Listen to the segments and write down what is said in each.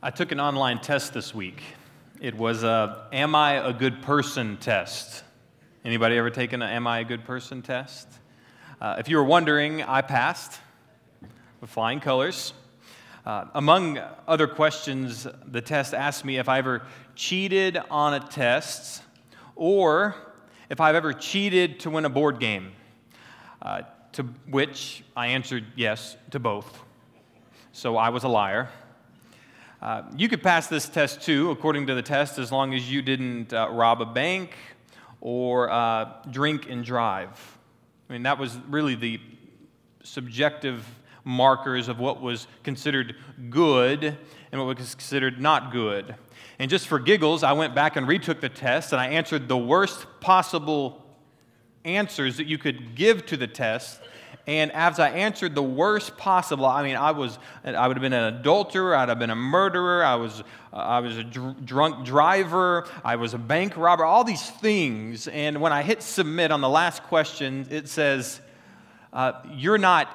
I took an online test this week. It was a Am I a Good Person test. Anybody ever taken an Am I a Good Person test? Uh, if you were wondering, I passed with flying colors. Uh, among other questions, the test asked me if I ever cheated on a test or if I've ever cheated to win a board game. Uh, to which I answered yes to both. So I was a liar. Uh, you could pass this test too, according to the test, as long as you didn't uh, rob a bank or uh, drink and drive. I mean, that was really the subjective markers of what was considered good and what was considered not good. And just for giggles, I went back and retook the test and I answered the worst possible answers that you could give to the test and as I answered the worst possible, I mean, I was, I would have been an adulterer, I'd have been a murderer, I was, uh, I was a dr- drunk driver, I was a bank robber, all these things. And when I hit submit on the last question, it says, uh, "You're not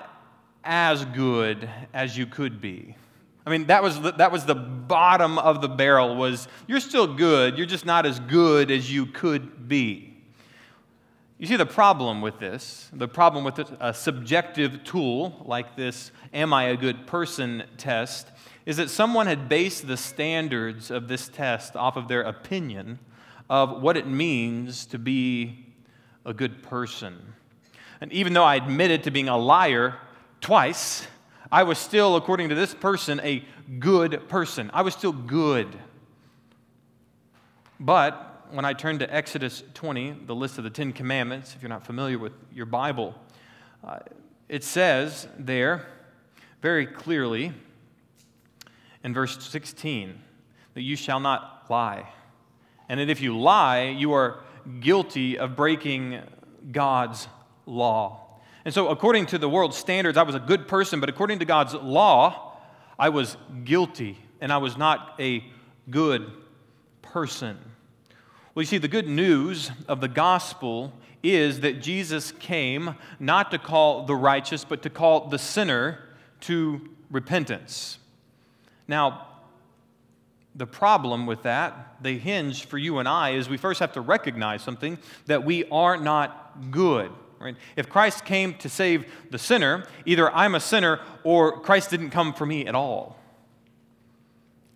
as good as you could be." I mean, that was the, that was the bottom of the barrel. Was you're still good, you're just not as good as you could be. You see the problem with this, the problem with a subjective tool like this Am I a Good Person test, is that someone had based the standards of this test off of their opinion of what it means to be a good person. And even though I admitted to being a liar twice, I was still, according to this person, a good person. I was still good. But when I turn to Exodus 20, the list of the Ten Commandments, if you're not familiar with your Bible, uh, it says there very clearly in verse 16 that you shall not lie. And that if you lie, you are guilty of breaking God's law. And so, according to the world's standards, I was a good person, but according to God's law, I was guilty and I was not a good person. Well, you see, the good news of the gospel is that Jesus came not to call the righteous, but to call the sinner to repentance. Now, the problem with that, the hinge for you and I, is we first have to recognize something that we are not good. Right? If Christ came to save the sinner, either I'm a sinner or Christ didn't come for me at all.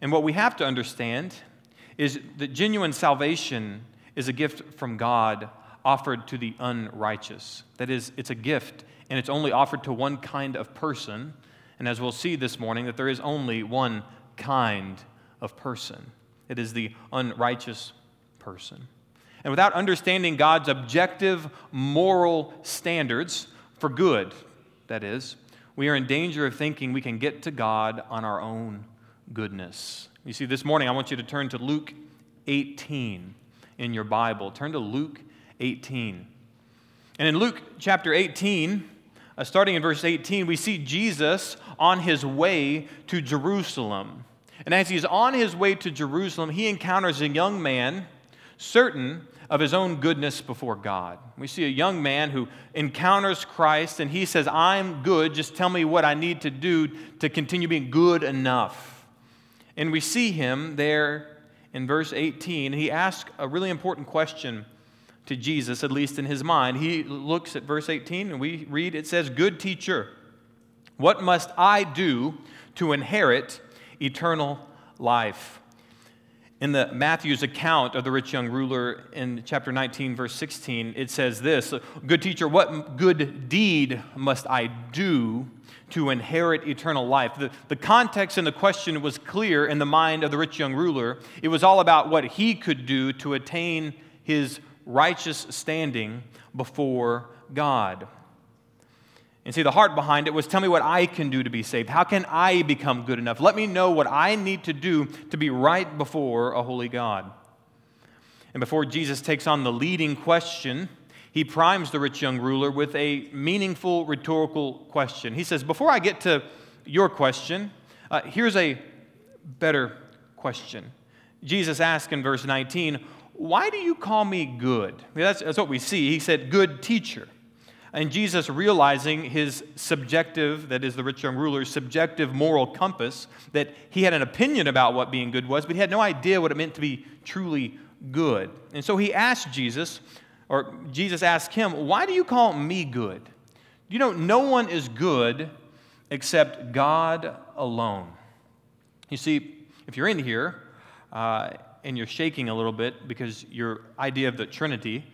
And what we have to understand is that genuine salvation is a gift from God offered to the unrighteous. That is, it's a gift, and it's only offered to one kind of person. And as we'll see this morning, that there is only one kind of person it is the unrighteous person. And without understanding God's objective moral standards for good, that is, we are in danger of thinking we can get to God on our own goodness. You see, this morning I want you to turn to Luke 18 in your Bible. Turn to Luke 18. And in Luke chapter 18, uh, starting in verse 18, we see Jesus on his way to Jerusalem. And as he's on his way to Jerusalem, he encounters a young man certain of his own goodness before God. We see a young man who encounters Christ and he says, I'm good, just tell me what I need to do to continue being good enough. And we see him there in verse 18. He asks a really important question to Jesus, at least in his mind. He looks at verse 18 and we read, it says, Good teacher, what must I do to inherit eternal life? In the Matthew's account of the rich young ruler in chapter 19, verse 16, it says this Good teacher, what good deed must I do to inherit eternal life. The, the context and the question was clear in the mind of the rich young ruler. It was all about what he could do to attain his righteous standing before God. And see, the heart behind it was tell me what I can do to be saved. How can I become good enough? Let me know what I need to do to be right before a holy God. And before Jesus takes on the leading question, he primes the rich young ruler with a meaningful rhetorical question. He says, Before I get to your question, uh, here's a better question. Jesus asked in verse 19, Why do you call me good? That's, that's what we see. He said, Good teacher. And Jesus, realizing his subjective, that is the rich young ruler's subjective moral compass, that he had an opinion about what being good was, but he had no idea what it meant to be truly good. And so he asked Jesus, or Jesus asked him, Why do you call me good? You know, no one is good except God alone. You see, if you're in here uh, and you're shaking a little bit because your idea of the Trinity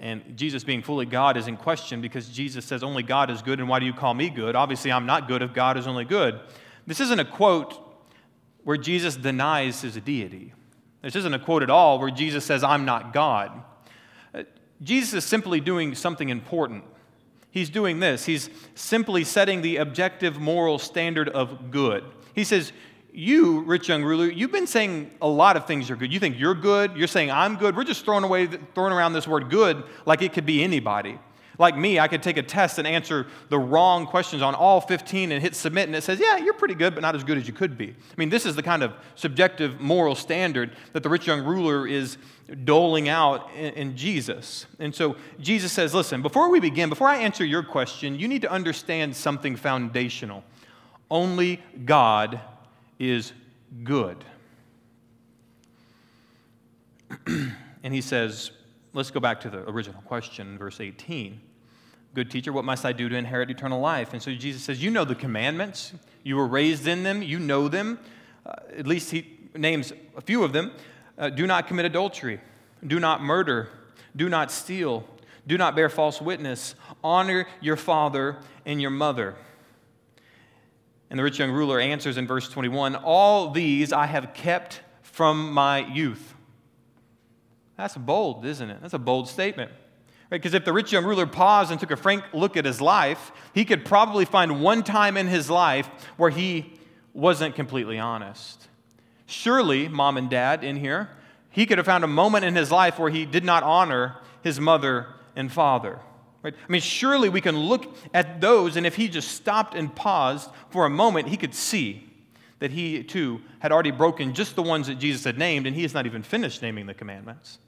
and Jesus being fully God is in question because Jesus says only God is good, and why do you call me good? Obviously, I'm not good if God is only good. This isn't a quote where Jesus denies his deity. This isn't a quote at all where Jesus says, I'm not God. Uh, Jesus is simply doing something important. He's doing this. He's simply setting the objective moral standard of good. He says, You, rich young ruler, you've been saying a lot of things are good. You think you're good. You're saying I'm good. We're just throwing, away, throwing around this word good like it could be anybody. Like me, I could take a test and answer the wrong questions on all 15 and hit submit, and it says, Yeah, you're pretty good, but not as good as you could be. I mean, this is the kind of subjective moral standard that the rich young ruler is doling out in, in Jesus. And so Jesus says, Listen, before we begin, before I answer your question, you need to understand something foundational. Only God is good. and he says, let's go back to the original question, verse 18. Good teacher, what must I do to inherit eternal life? And so Jesus says, You know the commandments. You were raised in them. You know them. Uh, at least he names a few of them. Uh, do not commit adultery. Do not murder. Do not steal. Do not bear false witness. Honor your father and your mother. And the rich young ruler answers in verse 21 All these I have kept from my youth. That's bold, isn't it? That's a bold statement. Because if the rich young ruler paused and took a frank look at his life, he could probably find one time in his life where he wasn't completely honest. Surely, mom and dad in here, he could have found a moment in his life where he did not honor his mother and father. Right? I mean, surely we can look at those, and if he just stopped and paused for a moment, he could see that he too had already broken just the ones that Jesus had named, and he has not even finished naming the commandments.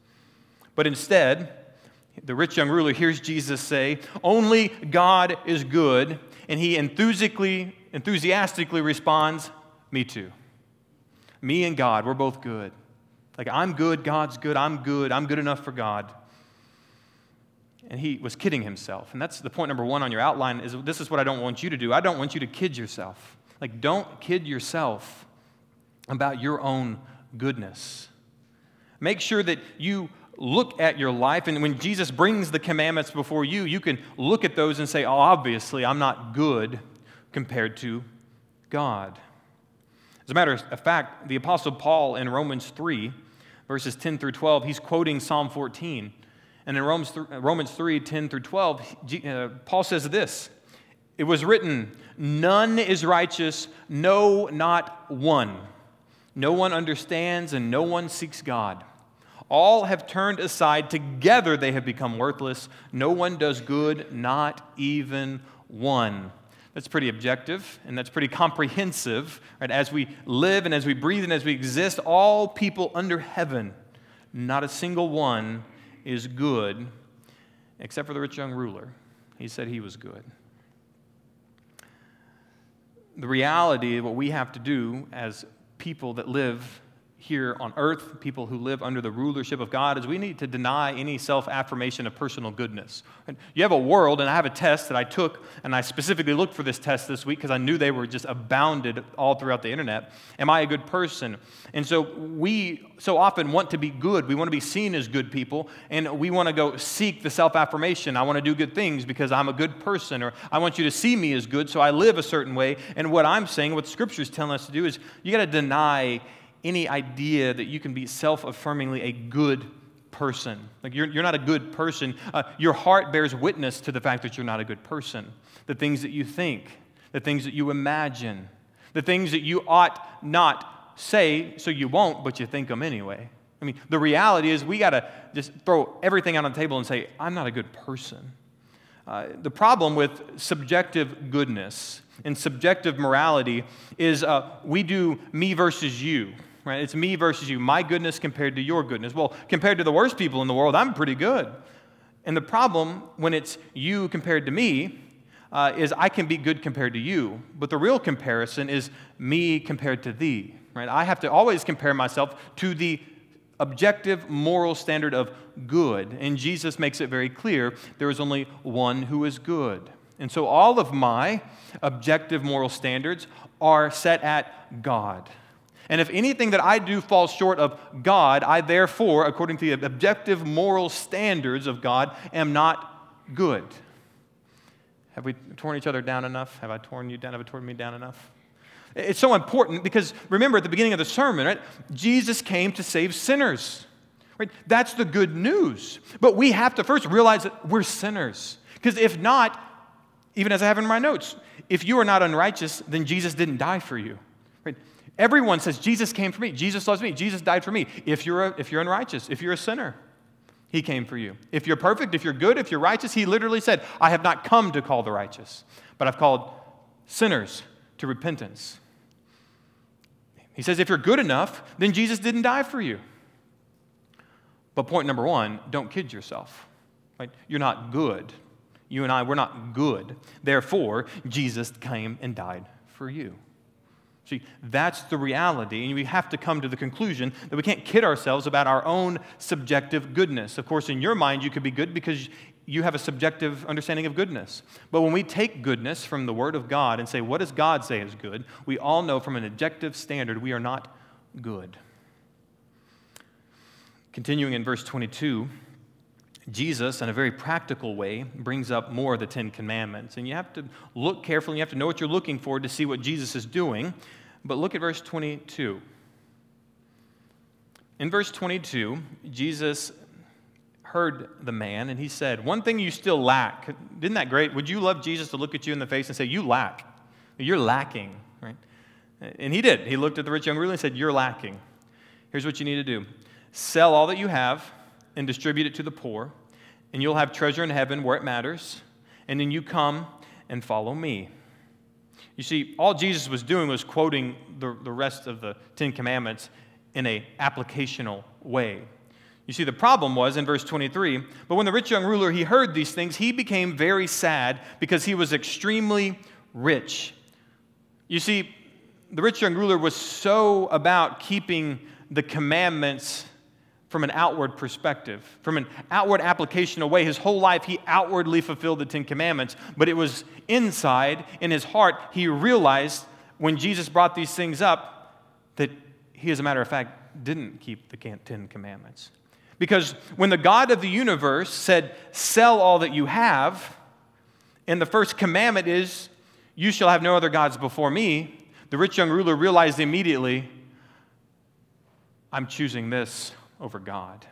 But instead, the rich young ruler hears Jesus say, Only God is good, and he enthusiastically, enthusiastically responds, Me too. Me and God, we're both good. Like, I'm good, God's good, I'm good, I'm good enough for God. And he was kidding himself. And that's the point number one on your outline is this is what I don't want you to do. I don't want you to kid yourself. Like, don't kid yourself about your own goodness. Make sure that you look at your life, and when Jesus brings the commandments before you, you can look at those and say, oh, obviously, I'm not good compared to God. As a matter of fact, the Apostle Paul in Romans 3, verses 10 through 12, he's quoting Psalm 14. And in Romans 3, Romans 3 10 through 12, uh, Paul says this It was written, None is righteous, no, not one. No one understands, and no one seeks God. All have turned aside. Together they have become worthless. No one does good, not even one. That's pretty objective and that's pretty comprehensive. Right? As we live and as we breathe and as we exist, all people under heaven, not a single one is good except for the rich young ruler. He said he was good. The reality of what we have to do as people that live here on earth, people who live under the rulership of God, is we need to deny any self affirmation of personal goodness. You have a world, and I have a test that I took, and I specifically looked for this test this week because I knew they were just abounded all throughout the internet. Am I a good person? And so we so often want to be good. We want to be seen as good people, and we want to go seek the self affirmation. I want to do good things because I'm a good person, or I want you to see me as good, so I live a certain way. And what I'm saying, what Scripture is telling us to do, is you got to deny any idea that you can be self affirmingly a good person. Like, you're, you're not a good person. Uh, your heart bears witness to the fact that you're not a good person. The things that you think, the things that you imagine, the things that you ought not say so you won't, but you think them anyway. I mean, the reality is we got to just throw everything out on the table and say, I'm not a good person. Uh, the problem with subjective goodness and subjective morality is uh, we do me versus you right? It's me versus you, my goodness compared to your goodness. Well, compared to the worst people in the world, I'm pretty good. And the problem when it's you compared to me uh, is I can be good compared to you, but the real comparison is me compared to thee. Right? I have to always compare myself to the objective moral standard of good. And Jesus makes it very clear there is only one who is good. And so all of my objective moral standards are set at God. And if anything that I do falls short of God, I therefore, according to the objective moral standards of God, am not good. Have we torn each other down enough? Have I torn you down? Have I torn me down enough? It's so important because remember at the beginning of the sermon, right? Jesus came to save sinners. Right? That's the good news. But we have to first realize that we're sinners. Because if not, even as I have in my notes, if you are not unrighteous, then Jesus didn't die for you. Everyone says, Jesus came for me. Jesus loves me. Jesus died for me. If you're, a, if you're unrighteous, if you're a sinner, he came for you. If you're perfect, if you're good, if you're righteous, he literally said, I have not come to call the righteous, but I've called sinners to repentance. He says, if you're good enough, then Jesus didn't die for you. But point number one, don't kid yourself. Right? You're not good. You and I, we're not good. Therefore, Jesus came and died for you. See, that's the reality, and we have to come to the conclusion that we can't kid ourselves about our own subjective goodness. Of course, in your mind, you could be good because you have a subjective understanding of goodness. But when we take goodness from the Word of God and say, what does God say is good? We all know from an objective standard we are not good. Continuing in verse 22, Jesus, in a very practical way, brings up more of the Ten Commandments. And you have to look carefully, you have to know what you're looking for to see what Jesus is doing. But look at verse 22. In verse 22, Jesus heard the man and he said, One thing you still lack. Isn't that great? Would you love Jesus to look at you in the face and say, You lack? You're lacking, right? And he did. He looked at the rich young ruler and said, You're lacking. Here's what you need to do sell all that you have and distribute it to the poor, and you'll have treasure in heaven where it matters. And then you come and follow me. You see, all Jesus was doing was quoting the, the rest of the Ten Commandments in an applicational way. You see, the problem was in verse 23 but when the rich young ruler he heard these things, he became very sad because he was extremely rich. You see, the rich young ruler was so about keeping the commandments from an outward perspective, from an outward application away. His whole life, he outwardly fulfilled the Ten Commandments, but it was inside, in his heart, he realized when Jesus brought these things up that he, as a matter of fact, didn't keep the Ten Commandments. Because when the God of the universe said, Sell all that you have, and the first commandment is, You shall have no other gods before me, the rich young ruler realized immediately, I'm choosing this over God.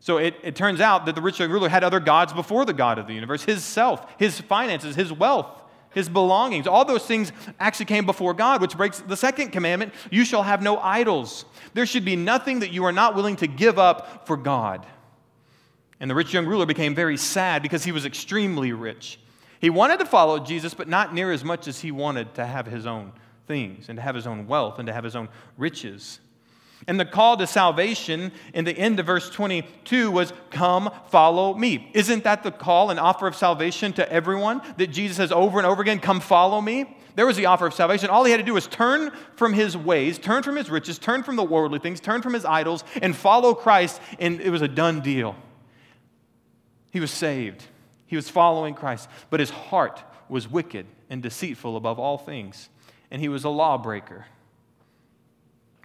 So it, it turns out that the rich young ruler had other gods before the God of the universe his self, his finances, his wealth, his belongings. All those things actually came before God, which breaks the second commandment you shall have no idols. There should be nothing that you are not willing to give up for God. And the rich young ruler became very sad because he was extremely rich. He wanted to follow Jesus, but not near as much as he wanted to have his own things and to have his own wealth and to have his own riches. And the call to salvation in the end of verse 22 was, Come, follow me. Isn't that the call and offer of salvation to everyone that Jesus says over and over again, Come, follow me? There was the offer of salvation. All he had to do was turn from his ways, turn from his riches, turn from the worldly things, turn from his idols, and follow Christ, and it was a done deal. He was saved. He was following Christ, but his heart was wicked and deceitful above all things, and he was a lawbreaker.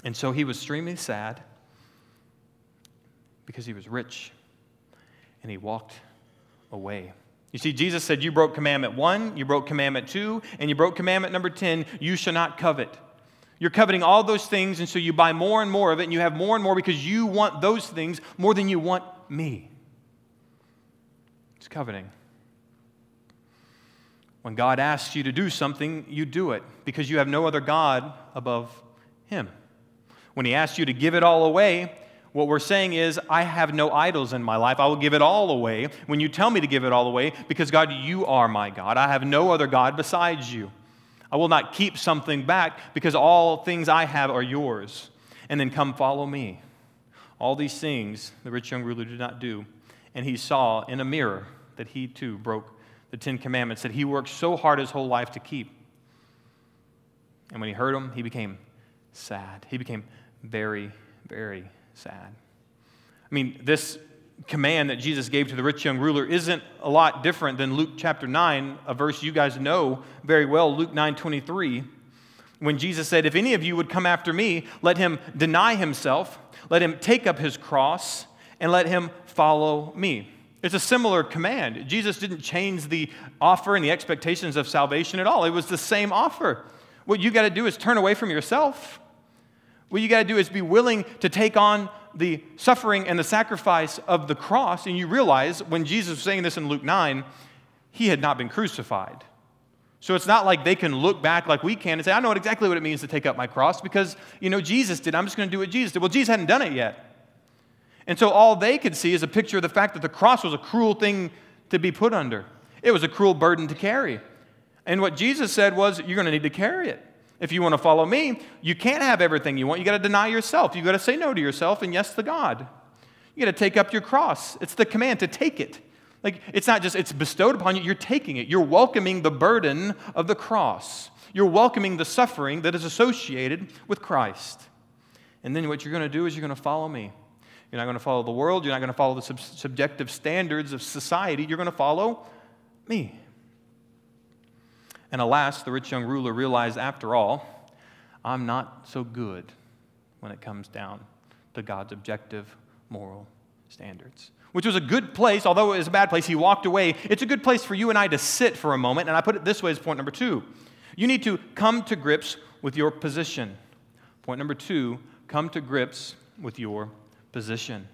And so he was extremely sad because he was rich and he walked away. You see, Jesus said, You broke commandment one, you broke commandment two, and you broke commandment number 10 you shall not covet. You're coveting all those things, and so you buy more and more of it, and you have more and more because you want those things more than you want me. It's coveting. When God asks you to do something, you do it because you have no other God above Him. When He asks you to give it all away, what we're saying is, I have no idols in my life. I will give it all away when you tell me to give it all away because, God, you are my God. I have no other God besides you. I will not keep something back because all things I have are yours. And then come follow me. All these things the rich young ruler did not do. and he saw in a mirror that he too broke the Ten Commandments that he worked so hard his whole life to keep. And when he heard them, he became sad. He became very, very sad. I mean, this command that Jesus gave to the rich young ruler isn't a lot different than Luke chapter 9, a verse you guys know very well, Luke 9 23, when Jesus said, If any of you would come after me, let him deny himself, let him take up his cross, and let him follow me. It's a similar command. Jesus didn't change the offer and the expectations of salvation at all. It was the same offer. What you got to do is turn away from yourself. What you got to do is be willing to take on the suffering and the sacrifice of the cross. And you realize when Jesus was saying this in Luke 9, he had not been crucified. So it's not like they can look back like we can and say, I know exactly what it means to take up my cross because, you know, Jesus did. I'm just going to do what Jesus did. Well, Jesus hadn't done it yet. And so all they could see is a picture of the fact that the cross was a cruel thing to be put under, it was a cruel burden to carry. And what Jesus said was, You're going to need to carry it. If you want to follow me, you can't have everything you want. You got to deny yourself. You got to say no to yourself and yes to God. You got to take up your cross. It's the command to take it. Like it's not just it's bestowed upon you, you're taking it. You're welcoming the burden of the cross. You're welcoming the suffering that is associated with Christ. And then what you're going to do is you're going to follow me. You're not going to follow the world. You're not going to follow the sub- subjective standards of society. You're going to follow me. And alas, the rich young ruler realized, after all, I'm not so good when it comes down to God's objective moral standards. Which was a good place, although it was a bad place. He walked away. It's a good place for you and I to sit for a moment. And I put it this way as point number two. You need to come to grips with your position. Point number two come to grips with your position.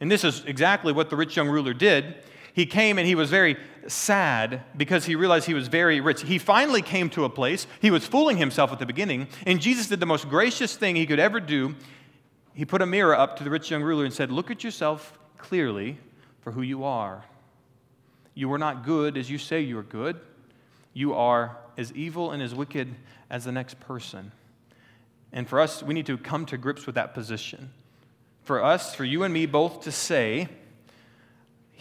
And this is exactly what the rich young ruler did. He came and he was very sad because he realized he was very rich. He finally came to a place, he was fooling himself at the beginning, and Jesus did the most gracious thing he could ever do. He put a mirror up to the rich young ruler and said, Look at yourself clearly for who you are. You are not good as you say you are good. You are as evil and as wicked as the next person. And for us, we need to come to grips with that position for us, for you and me both to say,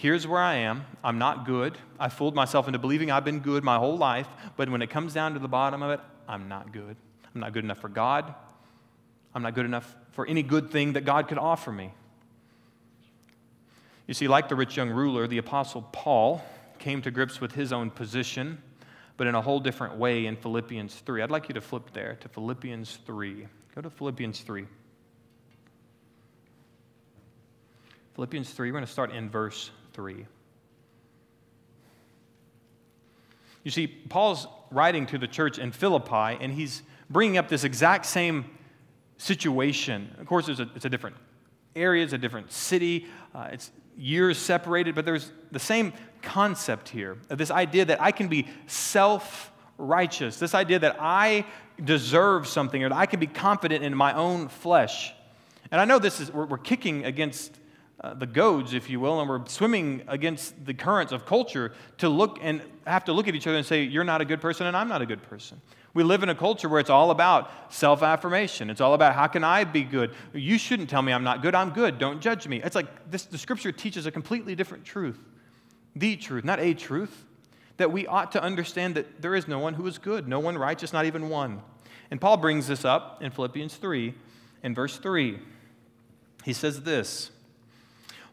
here's where I am. I'm not good. I fooled myself into believing I've been good my whole life, but when it comes down to the bottom of it, I'm not good. I'm not good enough for God. I'm not good enough for any good thing that God could offer me. You see, like the rich young ruler, the Apostle Paul came to grips with his own position, but in a whole different way in Philippians 3. I'd like you to flip there to Philippians 3. Go to Philippians 3. Philippians 3, we're going to start in verse 3. You see, Paul's writing to the church in Philippi, and he's bringing up this exact same situation. Of course, it's a, it's a different area, it's a different city, uh, it's years separated, but there's the same concept here of this idea that I can be self righteous, this idea that I deserve something or that I can be confident in my own flesh. And I know this is, we're, we're kicking against uh, the goads, if you will, and we're swimming against the currents of culture to look and have to look at each other and say, You're not a good person, and I'm not a good person. We live in a culture where it's all about self affirmation. It's all about how can I be good? You shouldn't tell me I'm not good. I'm good. Don't judge me. It's like this, the scripture teaches a completely different truth. The truth, not a truth, that we ought to understand that there is no one who is good, no one righteous, not even one. And Paul brings this up in Philippians 3, in verse 3. He says this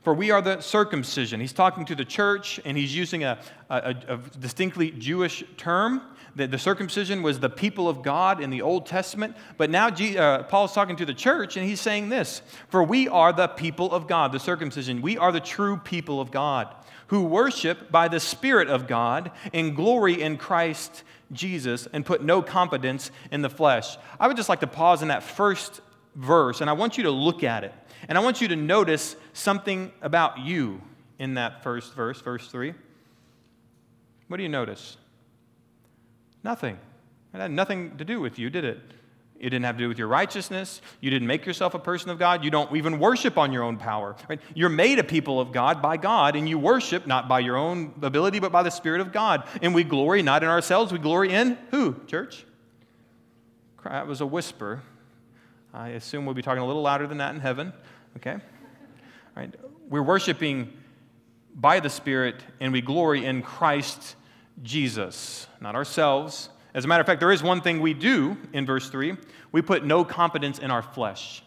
for we are the circumcision. He's talking to the church, and he's using a, a, a distinctly Jewish term. The, the, circumcision was the people of God in the Old Testament. But now G, uh, Paul's talking to the church, and he's saying this For we are the people of God, the circumcision. We are the true people of God who worship by the Spirit of God and glory in Christ Jesus and put no confidence in the flesh. I would just like to pause in that first verse, and I want you to look at it. And I want you to notice something about you in that first verse, verse 3. What do you notice? Nothing. It had nothing to do with you, did it? It didn't have to do with your righteousness. You didn't make yourself a person of God. You don't even worship on your own power. Right? You're made a people of God by God, and you worship not by your own ability, but by the Spirit of God. And we glory not in ourselves, we glory in who, church? That was a whisper I assume we'll be talking a little louder than that in heaven, okay? Right? We're worshiping by the Spirit, and we glory in Christ Jesus, not ourselves. As a matter of fact, there is one thing we do in verse 3 we put no confidence in our flesh.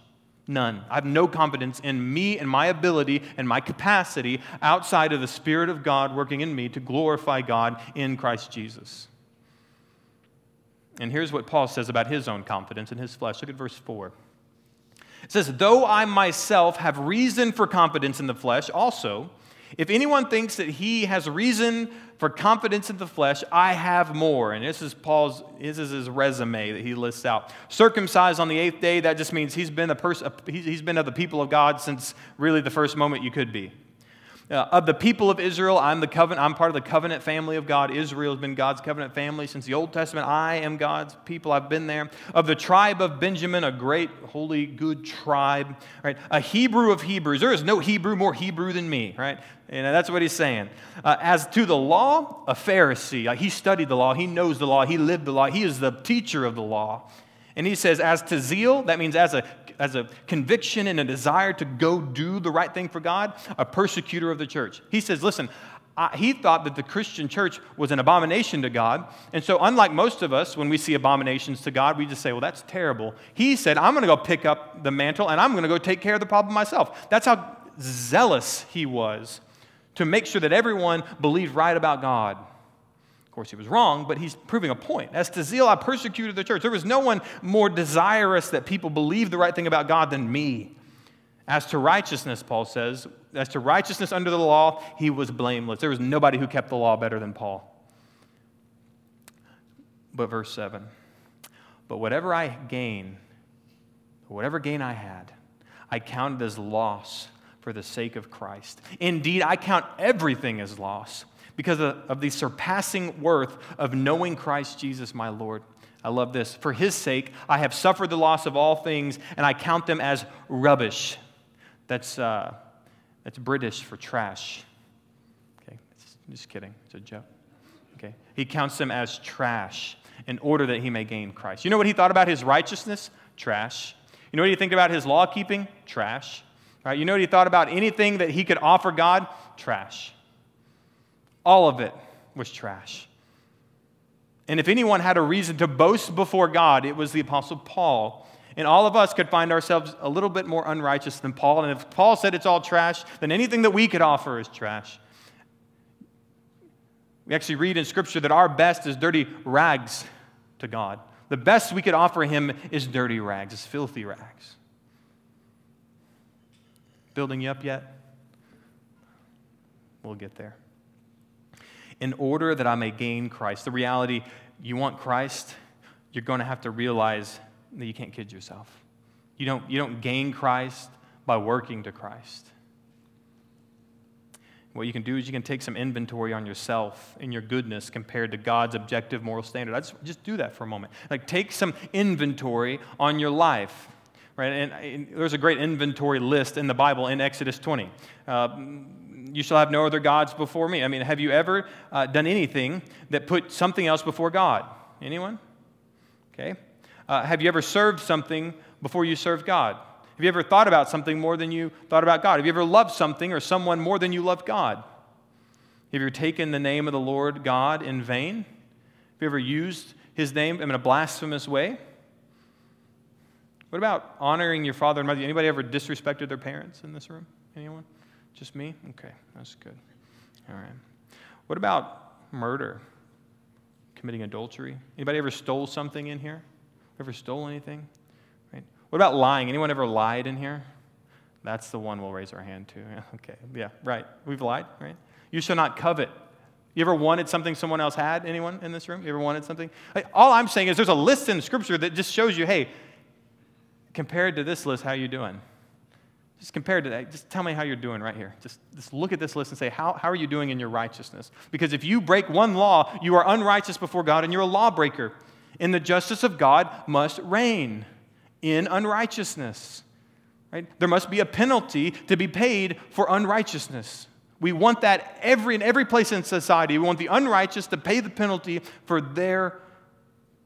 None. I have no confidence in me and my ability and my capacity outside of the Spirit of God working in me to glorify God in Christ Jesus. And here's what Paul says about his own confidence in his flesh. Look at verse 4. It says, Though I myself have reason for confidence in the flesh, also, if anyone thinks that he has reason for confidence in the flesh, I have more. And this is Paul's, this is his resume that he lists out. Circumcised on the eighth day, that just means he's been, a person, he's been of the people of God since really the first moment you could be. Uh, of the people of Israel, I'm the covenant. I'm part of the covenant family of God. Israel has been God's covenant family since the Old Testament. I am God's people. I've been there. Of the tribe of Benjamin, a great, holy, good tribe. Right? A Hebrew of Hebrews. There is no Hebrew more Hebrew than me. Right? Know, that's what he's saying. Uh, as to the law, a Pharisee. Uh, he studied the law. He knows the law. He lived the law. He is the teacher of the law. And he says, as to zeal, that means as a as a conviction and a desire to go do the right thing for God, a persecutor of the church. He says, listen, I, he thought that the Christian church was an abomination to God. And so, unlike most of us, when we see abominations to God, we just say, well, that's terrible. He said, I'm going to go pick up the mantle and I'm going to go take care of the problem myself. That's how zealous he was to make sure that everyone believed right about God. Of course, he was wrong, but he's proving a point. As to zeal, I persecuted the church. There was no one more desirous that people believe the right thing about God than me. As to righteousness, Paul says, as to righteousness under the law, he was blameless. There was nobody who kept the law better than Paul. But verse 7 But whatever I gain, whatever gain I had, I counted as loss for the sake of Christ. Indeed, I count everything as loss because of the surpassing worth of knowing Christ Jesus, my Lord. I love this. For his sake, I have suffered the loss of all things, and I count them as rubbish. That's, uh, that's British for trash. Okay, just kidding. It's a joke. Okay, he counts them as trash in order that he may gain Christ. You know what he thought about his righteousness? Trash. You know what he think about his law keeping? Trash. Right? You know what he thought about anything that he could offer God? Trash. All of it was trash. And if anyone had a reason to boast before God, it was the Apostle Paul. And all of us could find ourselves a little bit more unrighteous than Paul. And if Paul said it's all trash, then anything that we could offer is trash. We actually read in Scripture that our best is dirty rags to God. The best we could offer Him is dirty rags, is filthy rags. Building you up yet? We'll get there in order that I may gain Christ. The reality, you want Christ, you're going to have to realize that you can't kid yourself. You don't, you don't gain Christ by working to Christ. What you can do is you can take some inventory on yourself and your goodness compared to God's objective moral standard. I just, just do that for a moment. Like, take some inventory on your life. Right? And, and there's a great inventory list in the Bible in Exodus 20. Uh, you shall have no other gods before me. I mean, have you ever uh, done anything that put something else before God? Anyone? Okay. Uh, have you ever served something before you served God? Have you ever thought about something more than you thought about God? Have you ever loved something or someone more than you loved God? Have you ever taken the name of the Lord God in vain? Have you ever used his name in a blasphemous way? What about honoring your father and mother? Anybody ever disrespected their parents in this room? Anyone? Just me? Okay, that's good. All right. What about murder? Committing adultery? Anybody ever stole something in here? Ever stole anything? Right. What about lying? Anyone ever lied in here? That's the one we'll raise our hand to. Yeah, okay. Yeah, right. We've lied, right? You shall not covet. You ever wanted something someone else had? Anyone in this room? You ever wanted something? All I'm saying is there's a list in Scripture that just shows you, hey, compared to this list, how you doing? Just compared to that, just tell me how you're doing right here. Just, just look at this list and say, how, how are you doing in your righteousness? Because if you break one law, you are unrighteous before God and you're a lawbreaker. And the justice of God must reign in unrighteousness. Right? There must be a penalty to be paid for unrighteousness. We want that every, in every place in society. We want the unrighteous to pay the penalty for their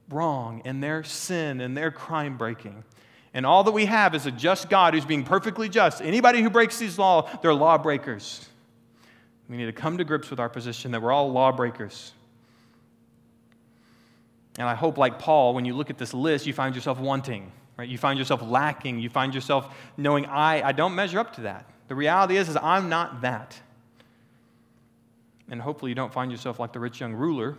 wrong and their sin and their crime breaking. And all that we have is a just God who's being perfectly just. Anybody who breaks these laws, they're lawbreakers. We need to come to grips with our position that we're all lawbreakers. And I hope, like Paul, when you look at this list, you find yourself wanting, right? You find yourself lacking. You find yourself knowing, I, I don't measure up to that. The reality is, is I'm not that. And hopefully you don't find yourself like the rich young ruler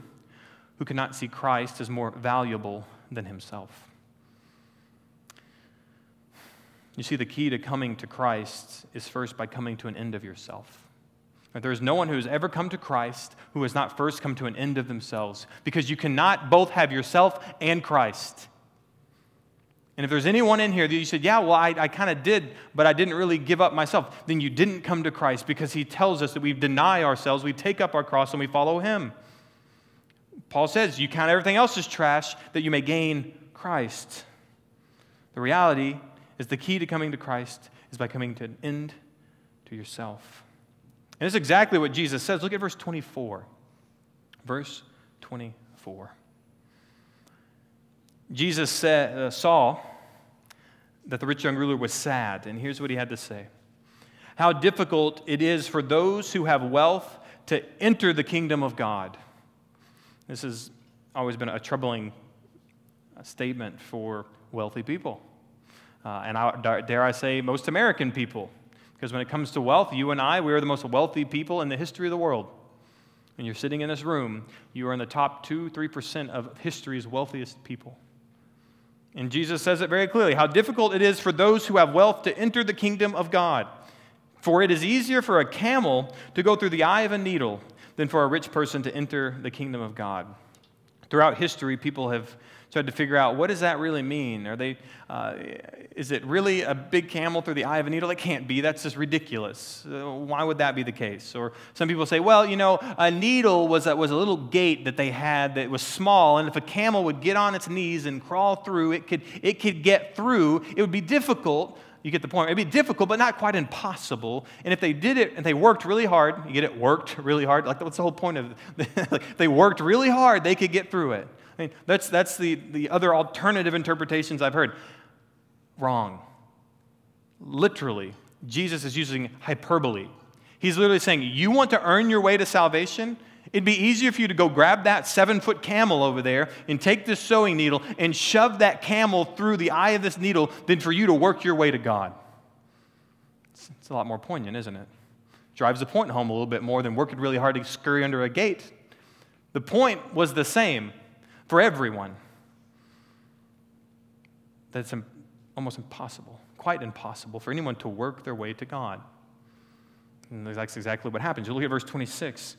who cannot see Christ as more valuable than himself. You see, the key to coming to Christ is first by coming to an end of yourself. There is no one who has ever come to Christ who has not first come to an end of themselves, because you cannot both have yourself and Christ. And if there's anyone in here that you said, Yeah, well, I, I kind of did, but I didn't really give up myself, then you didn't come to Christ because he tells us that we deny ourselves, we take up our cross, and we follow him. Paul says, You count everything else as trash that you may gain Christ. The reality is the key to coming to Christ is by coming to an end to yourself. And it's exactly what Jesus says. Look at verse 24. Verse 24. Jesus said, uh, saw that the rich young ruler was sad, and here's what he had to say How difficult it is for those who have wealth to enter the kingdom of God. This has always been a troubling statement for wealthy people. Uh, and I, dare I say, most American people. Because when it comes to wealth, you and I, we are the most wealthy people in the history of the world. When you're sitting in this room, you are in the top 2 3% of history's wealthiest people. And Jesus says it very clearly how difficult it is for those who have wealth to enter the kingdom of God. For it is easier for a camel to go through the eye of a needle than for a rich person to enter the kingdom of God. Throughout history, people have tried to figure out what does that really mean? Are they, uh, is it really a big camel through the eye of a needle? It can't be. That's just ridiculous. Uh, why would that be the case? Or some people say, well, you know, a needle was a, was a little gate that they had that was small, and if a camel would get on its knees and crawl through, it could, it could get through. It would be difficult. You get the point. It'd be difficult, but not quite impossible. And if they did it and they worked really hard, you get it worked really hard. Like, what's the whole point of like, they worked really hard, they could get through it. I mean, that's, that's the, the other alternative interpretations I've heard. Wrong. Literally, Jesus is using hyperbole. He's literally saying, You want to earn your way to salvation? It'd be easier for you to go grab that seven foot camel over there and take this sewing needle and shove that camel through the eye of this needle than for you to work your way to God. It's, it's a lot more poignant, isn't it? Drives the point home a little bit more than working really hard to scurry under a gate. The point was the same for everyone. That's almost impossible, quite impossible for anyone to work their way to God. And that's exactly what happens. You look at verse 26.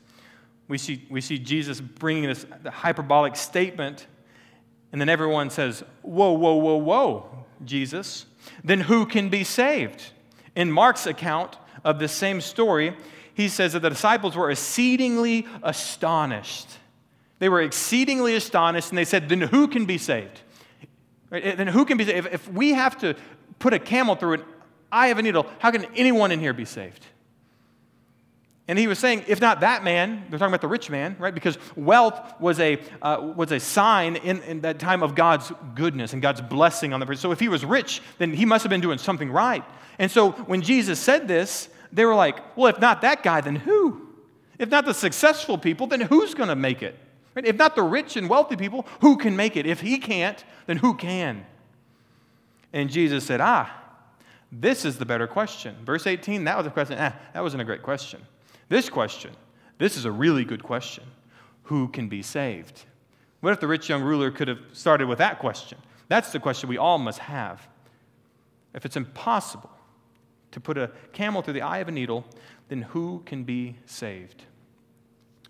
We see, we see Jesus bringing this hyperbolic statement, and then everyone says, Whoa, whoa, whoa, whoa, Jesus. Then who can be saved? In Mark's account of this same story, he says that the disciples were exceedingly astonished they were exceedingly astonished and they said, Then who can be saved? Right? Then who can be saved? If, if we have to put a camel through an eye of a needle, how can anyone in here be saved? And he was saying, if not that man, they're talking about the rich man, right? Because wealth was a, uh, was a sign in, in that time of God's goodness and God's blessing on the person. So if he was rich, then he must have been doing something right. And so when Jesus said this, they were like, well, if not that guy, then who? If not the successful people, then who's going to make it? Right? If not the rich and wealthy people, who can make it? If he can't, then who can? And Jesus said, Ah, this is the better question. Verse 18, that was a question. Ah, that wasn't a great question. This question, this is a really good question. Who can be saved? What if the rich young ruler could have started with that question? That's the question we all must have. If it's impossible to put a camel through the eye of a needle, then who can be saved?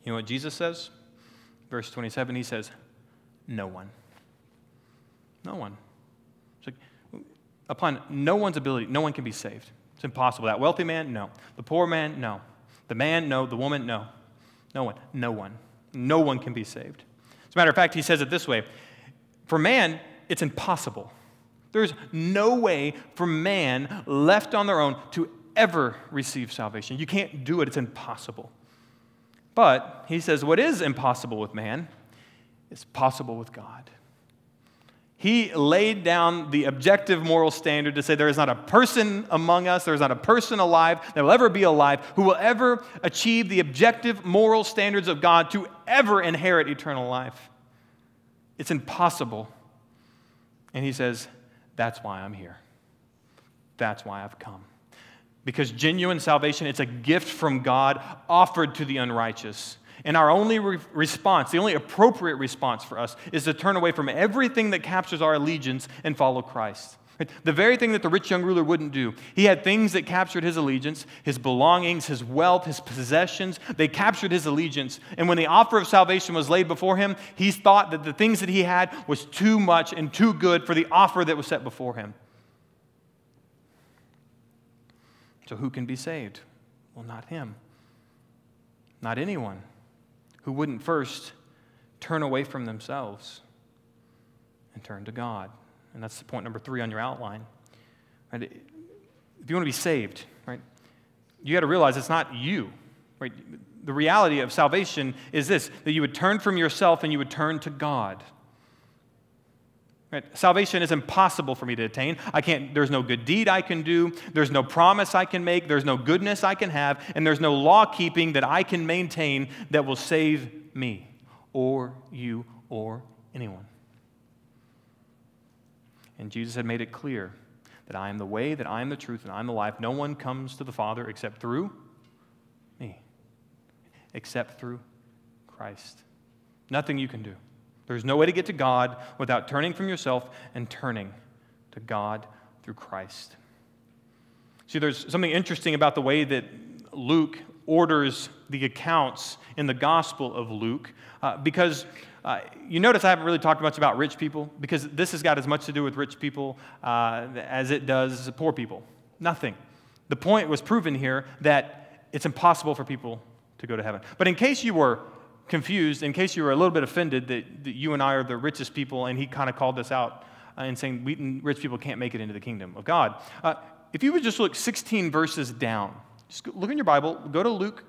You know what Jesus says? Verse 27, he says, No one. No one. It's like, upon no one's ability, no one can be saved. It's impossible. That wealthy man, no. The poor man, no. The man, no. The woman, no. No one. No one. No one can be saved. As a matter of fact, he says it this way For man, it's impossible. There's no way for man left on their own to ever receive salvation. You can't do it, it's impossible. But he says, what is impossible with man is possible with God. He laid down the objective moral standard to say there is not a person among us, there is not a person alive that will ever be alive who will ever achieve the objective moral standards of God to ever inherit eternal life. It's impossible. And he says, That's why I'm here. That's why I've come. Because genuine salvation, it's a gift from God offered to the unrighteous. And our only re- response, the only appropriate response for us, is to turn away from everything that captures our allegiance and follow Christ. The very thing that the rich young ruler wouldn't do. He had things that captured his allegiance, his belongings, his wealth, his possessions. They captured his allegiance. And when the offer of salvation was laid before him, he thought that the things that he had was too much and too good for the offer that was set before him. So, who can be saved? Well, not him, not anyone who wouldn't first turn away from themselves and turn to God. And that's the point number three on your outline. Right? If you want to be saved, right, you got to realize it's not you. Right? The reality of salvation is this that you would turn from yourself and you would turn to God. Right? Salvation is impossible for me to attain. I can't, there's no good deed I can do, there's no promise I can make, there's no goodness I can have, and there's no law keeping that I can maintain that will save me or you or anyone. And Jesus had made it clear that I am the way, that I am the truth, and I am the life. No one comes to the Father except through me, except through Christ. Nothing you can do. There's no way to get to God without turning from yourself and turning to God through Christ. See, there's something interesting about the way that Luke orders the accounts in the Gospel of Luke uh, because uh, you notice I haven't really talked much about rich people because this has got as much to do with rich people uh, as it does poor people. Nothing. The point was proven here that it's impossible for people to go to heaven. But in case you were confused, in case you were a little bit offended that, that you and I are the richest people, and he kind of called us out uh, and saying we, rich people can't make it into the kingdom of God. Uh, if you would just look 16 verses down, just look in your Bible, go to Luke,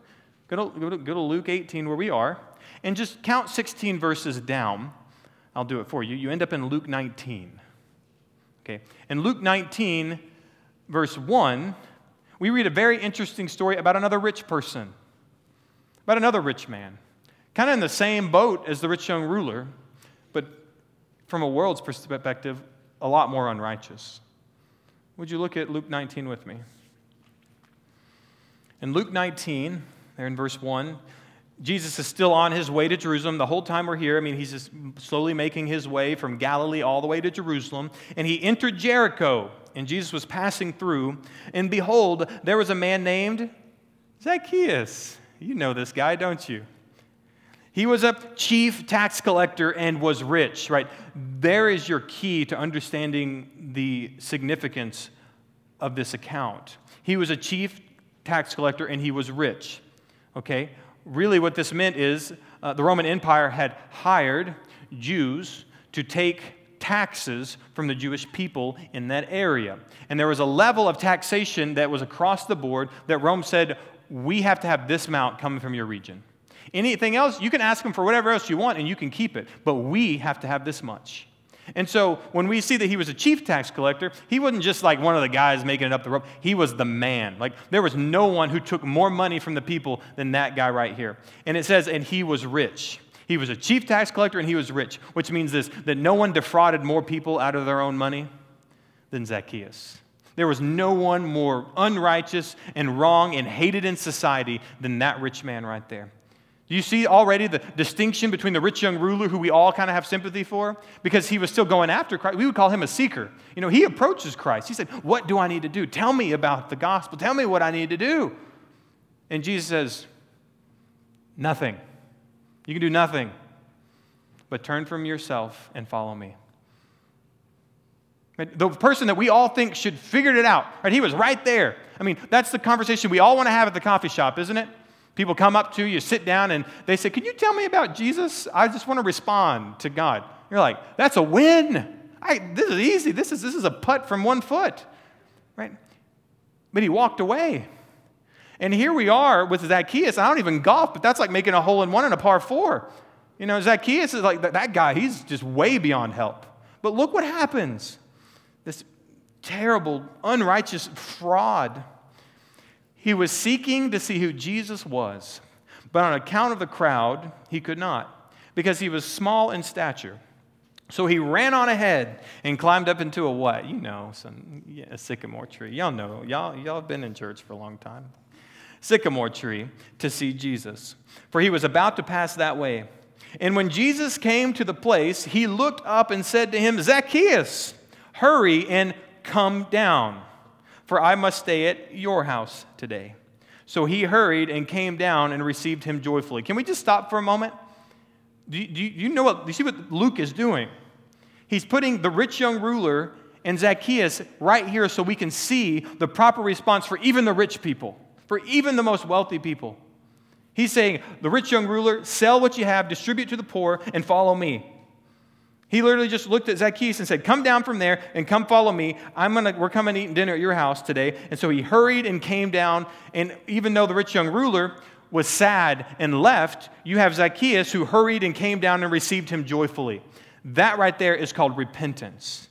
go to, go to, go to Luke 18 where we are, and just count 16 verses down. I'll do it for you. You end up in Luke 19. Okay. In Luke 19, verse 1, we read a very interesting story about another rich person, about another rich man kind of in the same boat as the rich young ruler, but from a world's perspective, a lot more unrighteous. Would you look at Luke 19 with me? In Luke 19, there in verse 1, Jesus is still on his way to Jerusalem. The whole time we're here, I mean, he's just slowly making his way from Galilee all the way to Jerusalem. And he entered Jericho, and Jesus was passing through. And behold, there was a man named Zacchaeus. You know this guy, don't you? He was a chief tax collector and was rich, right? There is your key to understanding the significance of this account. He was a chief tax collector and he was rich, okay? Really, what this meant is uh, the Roman Empire had hired Jews to take taxes from the Jewish people in that area. And there was a level of taxation that was across the board that Rome said, we have to have this amount coming from your region. Anything else, you can ask them for whatever else you want and you can keep it. But we have to have this much. And so when we see that he was a chief tax collector, he wasn't just like one of the guys making it up the rope. He was the man. Like there was no one who took more money from the people than that guy right here. And it says, and he was rich. He was a chief tax collector and he was rich, which means this that no one defrauded more people out of their own money than Zacchaeus. There was no one more unrighteous and wrong and hated in society than that rich man right there. Do you see already the distinction between the rich young ruler, who we all kind of have sympathy for? Because he was still going after Christ. We would call him a seeker. You know, he approaches Christ. He said, What do I need to do? Tell me about the gospel. Tell me what I need to do. And Jesus says, Nothing. You can do nothing but turn from yourself and follow me. The person that we all think should figured it out, right? He was right there. I mean, that's the conversation we all want to have at the coffee shop, isn't it? People come up to you, sit down, and they say, Can you tell me about Jesus? I just want to respond to God. You're like, That's a win. I, this is easy. This is, this is a putt from one foot. Right? But he walked away. And here we are with Zacchaeus. I don't even golf, but that's like making a hole in one in a par four. You know, Zacchaeus is like that guy, he's just way beyond help. But look what happens. This terrible, unrighteous fraud. He was seeking to see who Jesus was, but on account of the crowd, he could not, because he was small in stature. So he ran on ahead and climbed up into a what? You know, some yeah, a sycamore tree. Y'all know. Y'all, y'all have been in church for a long time. Sycamore tree to see Jesus. For he was about to pass that way. And when Jesus came to the place, he looked up and said to him, Zacchaeus, hurry and come down, for I must stay at your house today. So he hurried and came down and received him joyfully. Can we just stop for a moment? Do you, do you know what, do you see what Luke is doing? He's putting the rich young ruler and Zacchaeus right here so we can see the proper response for even the rich people, for even the most wealthy people. He's saying, the rich young ruler, sell what you have, distribute to the poor, and follow me. He literally just looked at Zacchaeus and said, Come down from there and come follow me. I'm gonna, we're coming to eat dinner at your house today. And so he hurried and came down. And even though the rich young ruler was sad and left, you have Zacchaeus who hurried and came down and received him joyfully. That right there is called repentance.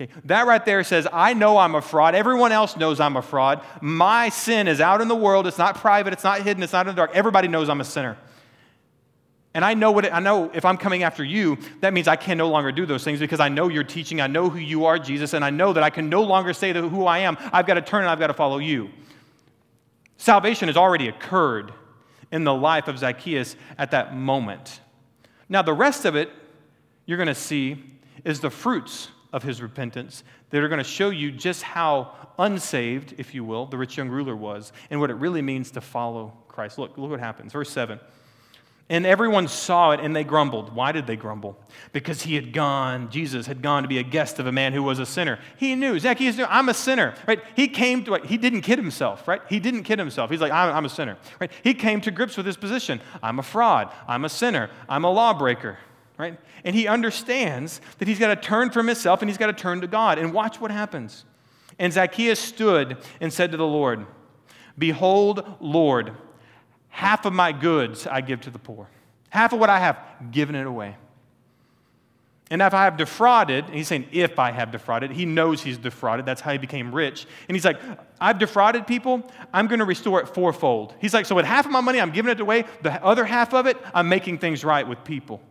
Okay, that right there says, I know I'm a fraud. Everyone else knows I'm a fraud. My sin is out in the world. It's not private, it's not hidden, it's not in the dark. Everybody knows I'm a sinner. And I know what it, I know if I'm coming after you, that means I can no longer do those things because I know you're teaching, I know who you are, Jesus, and I know that I can no longer say who I am. I've got to turn and I've got to follow you. Salvation has already occurred in the life of Zacchaeus at that moment. Now, the rest of it you're going to see is the fruits of his repentance that are going to show you just how unsaved, if you will, the rich young ruler was and what it really means to follow Christ. Look, look what happens. Verse 7. And everyone saw it and they grumbled. Why did they grumble? Because he had gone, Jesus had gone to be a guest of a man who was a sinner. He knew, Zacchaeus knew, I'm a sinner, right? He came to, he didn't kid himself, right? He didn't kid himself. He's like, I'm, I'm a sinner, right? He came to grips with his position. I'm a fraud. I'm a sinner. I'm a lawbreaker, right? And he understands that he's got to turn from himself and he's got to turn to God. And watch what happens. And Zacchaeus stood and said to the Lord, Behold, Lord, half of my goods I give to the poor. Half of what I have, given it away. And if I have defrauded, and he's saying, if I have defrauded, he knows he's defrauded. That's how he became rich. And he's like, I've defrauded people. I'm going to restore it fourfold. He's like, so with half of my money, I'm giving it away. The other half of it, I'm making things right with people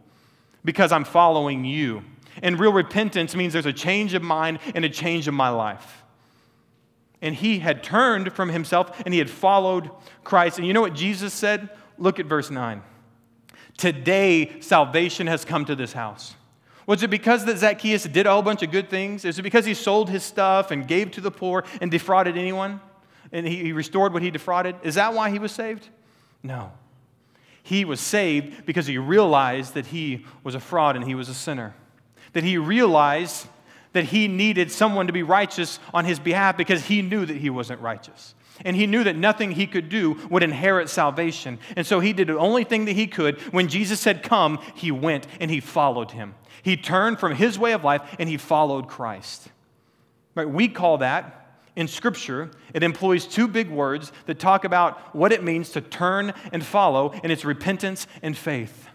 because I'm following you. And real repentance means there's a change of mind and a change of my life. And he had turned from himself and he had followed Christ. And you know what Jesus said? Look at verse 9. Today, salvation has come to this house. Was it because that Zacchaeus did a whole bunch of good things? Is it because he sold his stuff and gave to the poor and defrauded anyone? And he, he restored what he defrauded? Is that why he was saved? No. He was saved because he realized that he was a fraud and he was a sinner. That he realized that he needed someone to be righteous on his behalf because he knew that he wasn't righteous. And he knew that nothing he could do would inherit salvation. And so he did the only thing that he could. When Jesus said, Come, he went and he followed him. He turned from his way of life and he followed Christ. Right? We call that in Scripture, it employs two big words that talk about what it means to turn and follow, and it's repentance and faith.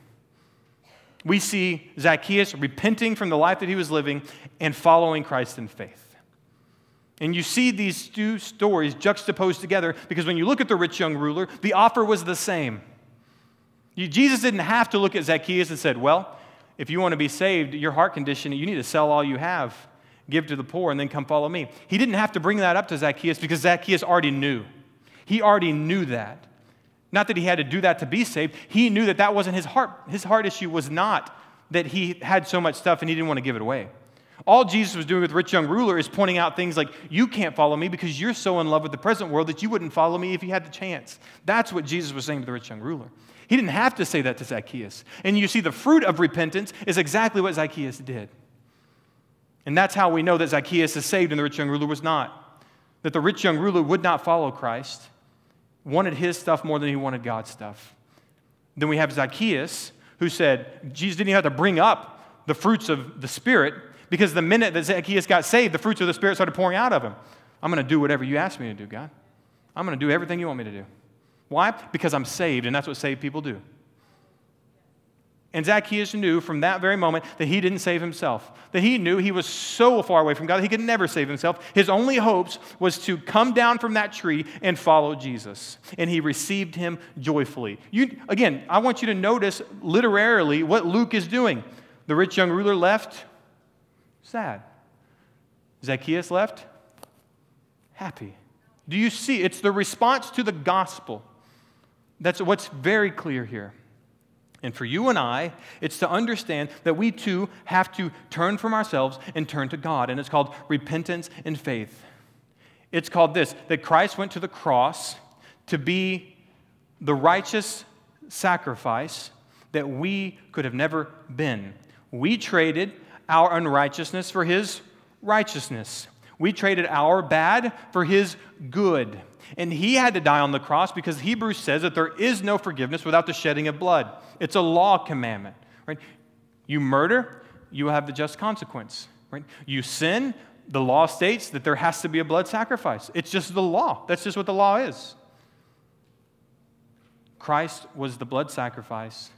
We see Zacchaeus repenting from the life that he was living and following Christ in faith. And you see these two stories juxtaposed together because when you look at the rich young ruler, the offer was the same. Jesus didn't have to look at Zacchaeus and said, Well, if you want to be saved, your heart condition, you need to sell all you have give to the poor, and then come follow me. He didn't have to bring that up to Zacchaeus because Zacchaeus already knew. He already knew that. Not that he had to do that to be saved. He knew that that wasn't his heart. His heart issue was not that he had so much stuff and he didn't want to give it away. All Jesus was doing with rich young ruler is pointing out things like, You can't follow me because you're so in love with the present world that you wouldn't follow me if you had the chance. That's what Jesus was saying to the rich young ruler. He didn't have to say that to Zacchaeus. And you see, the fruit of repentance is exactly what Zacchaeus did. And that's how we know that Zacchaeus is saved and the rich young ruler was not. That the rich young ruler would not follow Christ, wanted his stuff more than he wanted God's stuff. Then we have Zacchaeus, who said, Jesus didn't even have to bring up the fruits of the Spirit because the minute that Zacchaeus got saved, the fruits of the Spirit started pouring out of him. I'm going to do whatever you ask me to do, God. I'm going to do everything you want me to do. Why? Because I'm saved, and that's what saved people do. And Zacchaeus knew from that very moment that he didn't save himself, that he knew he was so far away from God that he could never save himself. His only hopes was to come down from that tree and follow Jesus. And he received him joyfully. You, again, I want you to notice literarily what Luke is doing. The rich young ruler left, sad. Zacchaeus left, happy. Do you see? It's the response to the gospel. That's what's very clear here. And for you and I, it's to understand that we too have to turn from ourselves and turn to God. And it's called repentance and faith. It's called this that Christ went to the cross to be the righteous sacrifice that we could have never been. We traded our unrighteousness for his righteousness. We traded our bad for his good. And he had to die on the cross because Hebrews says that there is no forgiveness without the shedding of blood. It's a law commandment, right? You murder, you have the just consequence, right? You sin, the law states that there has to be a blood sacrifice. It's just the law. That's just what the law is. Christ was the blood sacrifice,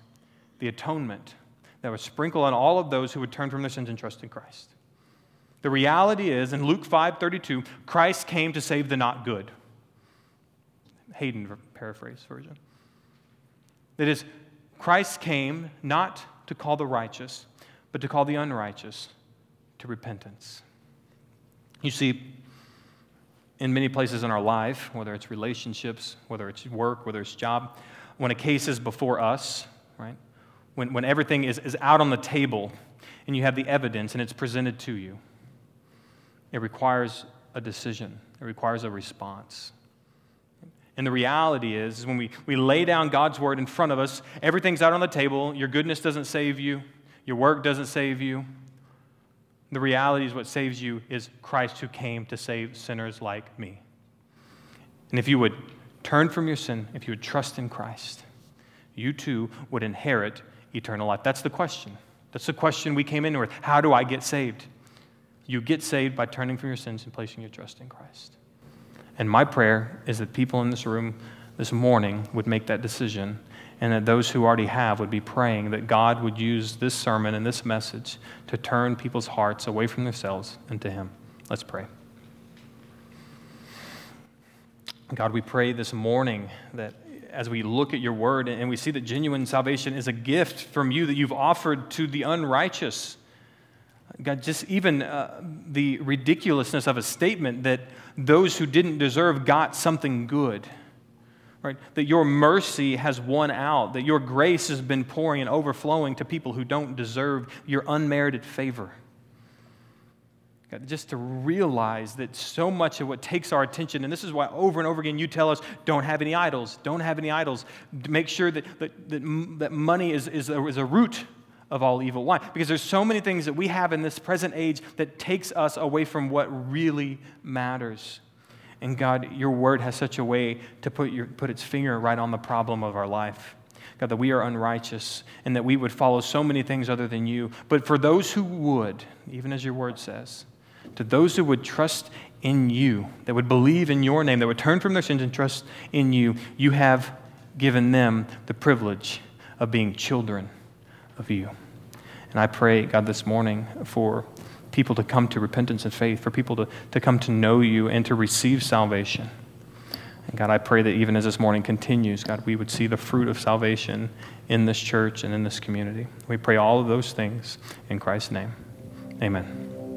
the atonement that was sprinkled on all of those who would turn from their sins and trust in Christ. The reality is, in Luke 5 32, Christ came to save the not good. Hayden paraphrase version. That is, Christ came not to call the righteous, but to call the unrighteous to repentance. You see, in many places in our life, whether it's relationships, whether it's work, whether it's job, when a case is before us, right? When, when everything is, is out on the table and you have the evidence and it's presented to you, it requires a decision, it requires a response. And the reality is, is when we, we lay down God's word in front of us, everything's out on the table. Your goodness doesn't save you, your work doesn't save you. The reality is, what saves you is Christ who came to save sinners like me. And if you would turn from your sin, if you would trust in Christ, you too would inherit eternal life. That's the question. That's the question we came in with. How do I get saved? You get saved by turning from your sins and placing your trust in Christ. And my prayer is that people in this room this morning would make that decision, and that those who already have would be praying that God would use this sermon and this message to turn people's hearts away from themselves and to Him. Let's pray. God, we pray this morning that as we look at your word and we see that genuine salvation is a gift from you that you've offered to the unrighteous. God, just even uh, the ridiculousness of a statement that those who didn't deserve got something good. Right? That your mercy has won out, that your grace has been pouring and overflowing to people who don't deserve your unmerited favor. God, just to realize that so much of what takes our attention, and this is why over and over again you tell us don't have any idols, don't have any idols. Make sure that, that, that, that money is, is, a, is a root of all evil. Why? Because there's so many things that we have in this present age that takes us away from what really matters. And God, your word has such a way to put, your, put its finger right on the problem of our life. God, that we are unrighteous and that we would follow so many things other than you. But for those who would, even as your word says, to those who would trust in you, that would believe in your name, that would turn from their sins and trust in you, you have given them the privilege of being children of you. And I pray, God, this morning for people to come to repentance and faith, for people to, to come to know you and to receive salvation. And God, I pray that even as this morning continues, God, we would see the fruit of salvation in this church and in this community. We pray all of those things in Christ's name. Amen.